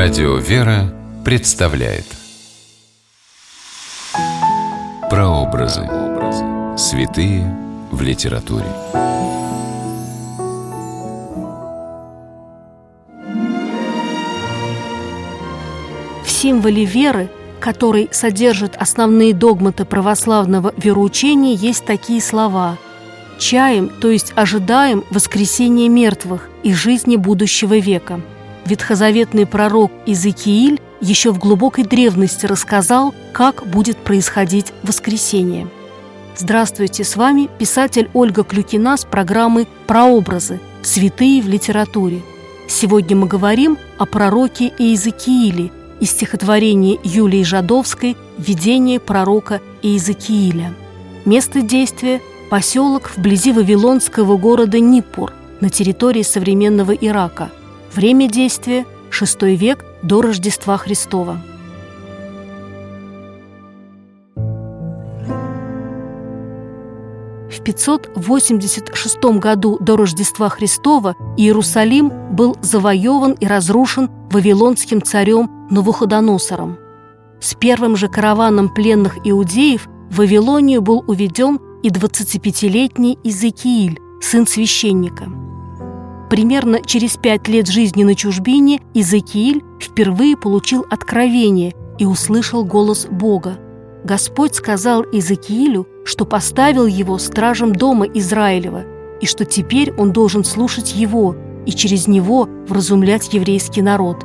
Радио «Вера» представляет Прообразы. Святые в литературе. В символе веры, который содержит основные догматы православного вероучения, есть такие слова «Чаем, то есть ожидаем воскресения мертвых и жизни будущего века». Ветхозаветный пророк Иезекииль еще в глубокой древности рассказал, как будет происходить воскресение. Здравствуйте, с вами писатель Ольга Клюкина с программы «Прообразы. Святые в литературе». Сегодня мы говорим о пророке Иезекииле из стихотворения Юлии Жадовской «Видение пророка Иезекииля». Место действия – поселок вблизи вавилонского города Ниппур на территории современного Ирака. Время действия – VI век до Рождества Христова. В 586 году до Рождества Христова Иерусалим был завоеван и разрушен вавилонским царем Навуходоносором. С первым же караваном пленных иудеев в Вавилонию был уведен и 25-летний Изекииль, сын священника – Примерно через пять лет жизни на чужбине Изекииль впервые получил откровение и услышал голос Бога. Господь сказал Изекиилю, что поставил его стражем дома Израилева, и что теперь он должен слушать его и через него вразумлять еврейский народ.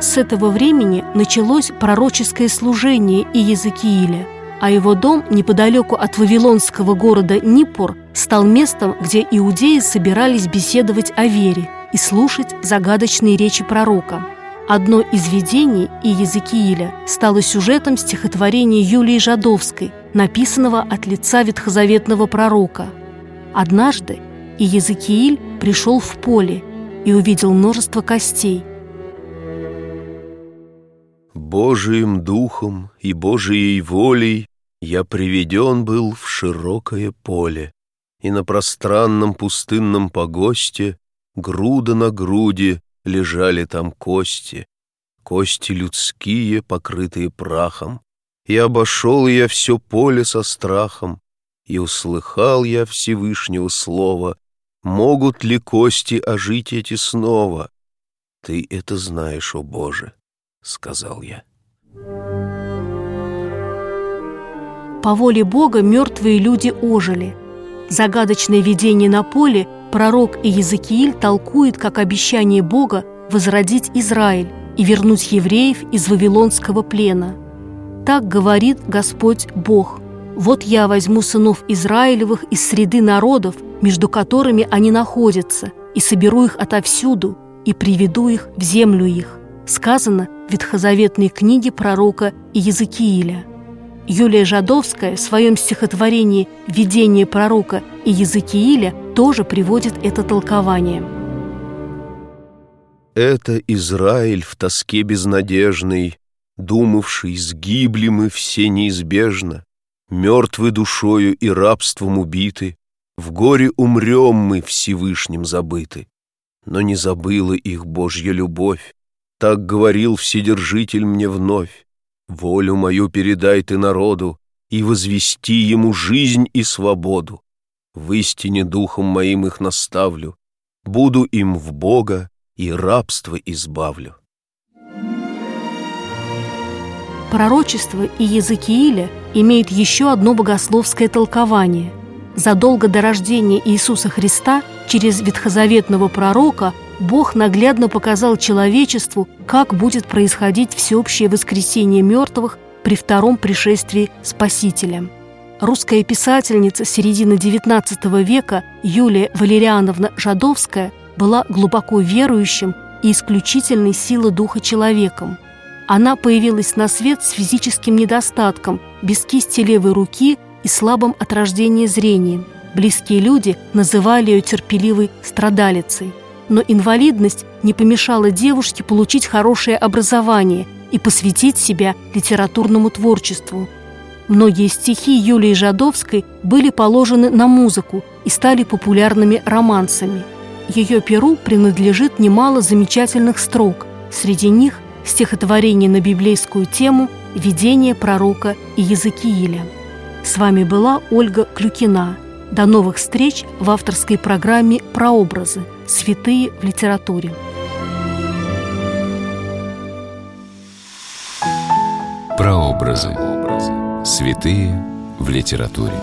С этого времени началось пророческое служение Иезекииля – а его дом неподалеку от вавилонского города Ниппур стал местом, где иудеи собирались беседовать о вере и слушать загадочные речи пророка. Одно из видений Иезекииля стало сюжетом стихотворения Юлии Жадовской, написанного от лица ветхозаветного пророка. Однажды Иезекииль пришел в поле и увидел множество костей – Божиим духом и Божией волей я приведен был в широкое поле, и на пространном пустынном погосте груда на груди лежали там кости, кости людские, покрытые прахом, и обошел я все поле со страхом, и услыхал я Всевышнего слова, могут ли кости ожить эти снова? Ты это знаешь, о Боже. — сказал я. По воле Бога мертвые люди ожили. Загадочное видение на поле пророк Иезекииль толкует как обещание Бога возродить Израиль и вернуть евреев из вавилонского плена. Так говорит Господь Бог. «Вот я возьму сынов Израилевых из среды народов, между которыми они находятся, и соберу их отовсюду, и приведу их в землю их, сказано в ветхозаветной книге пророка Иезекииля. Юлия Жадовская в своем стихотворении «Видение пророка Иезекииля» тоже приводит это толкование. Это Израиль в тоске безнадежной, Думавший, сгибли мы все неизбежно, Мертвы душою и рабством убиты, В горе умрем мы Всевышним забыты. Но не забыла их Божья любовь, так говорил Вседержитель мне вновь. Волю мою передай ты народу, и возвести ему жизнь и свободу. В истине духом моим их наставлю, буду им в Бога и рабство избавлю. Пророчество Иезекииля имеет еще одно богословское толкование. Задолго до рождения Иисуса Христа через ветхозаветного пророка Бог наглядно показал человечеству, как будет происходить всеобщее воскресение мертвых при втором пришествии Спасителя. Русская писательница середины XIX века Юлия Валериановна Жадовская была глубоко верующим и исключительной силы духа человеком. Она появилась на свет с физическим недостатком, без кисти левой руки и слабым от рождения зрением. Близкие люди называли ее терпеливой страдалицей – но инвалидность не помешала девушке получить хорошее образование и посвятить себя литературному творчеству. Многие стихи Юлии Жадовской были положены на музыку и стали популярными романсами. ее перу принадлежит немало замечательных строк. Среди них стихотворение на библейскую тему «Видение пророка Иезекииля». С вами была Ольга Клюкина. До новых встреч в авторской программе «Прообразы. Святые в литературе». Прообразы. Святые в литературе.